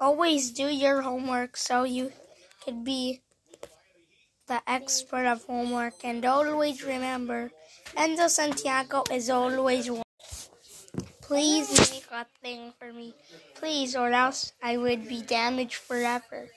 Always do your homework so you can be the expert of homework. And always remember, Enzo Santiago is always one. Please make a thing for me. Please, or else I would be damaged forever.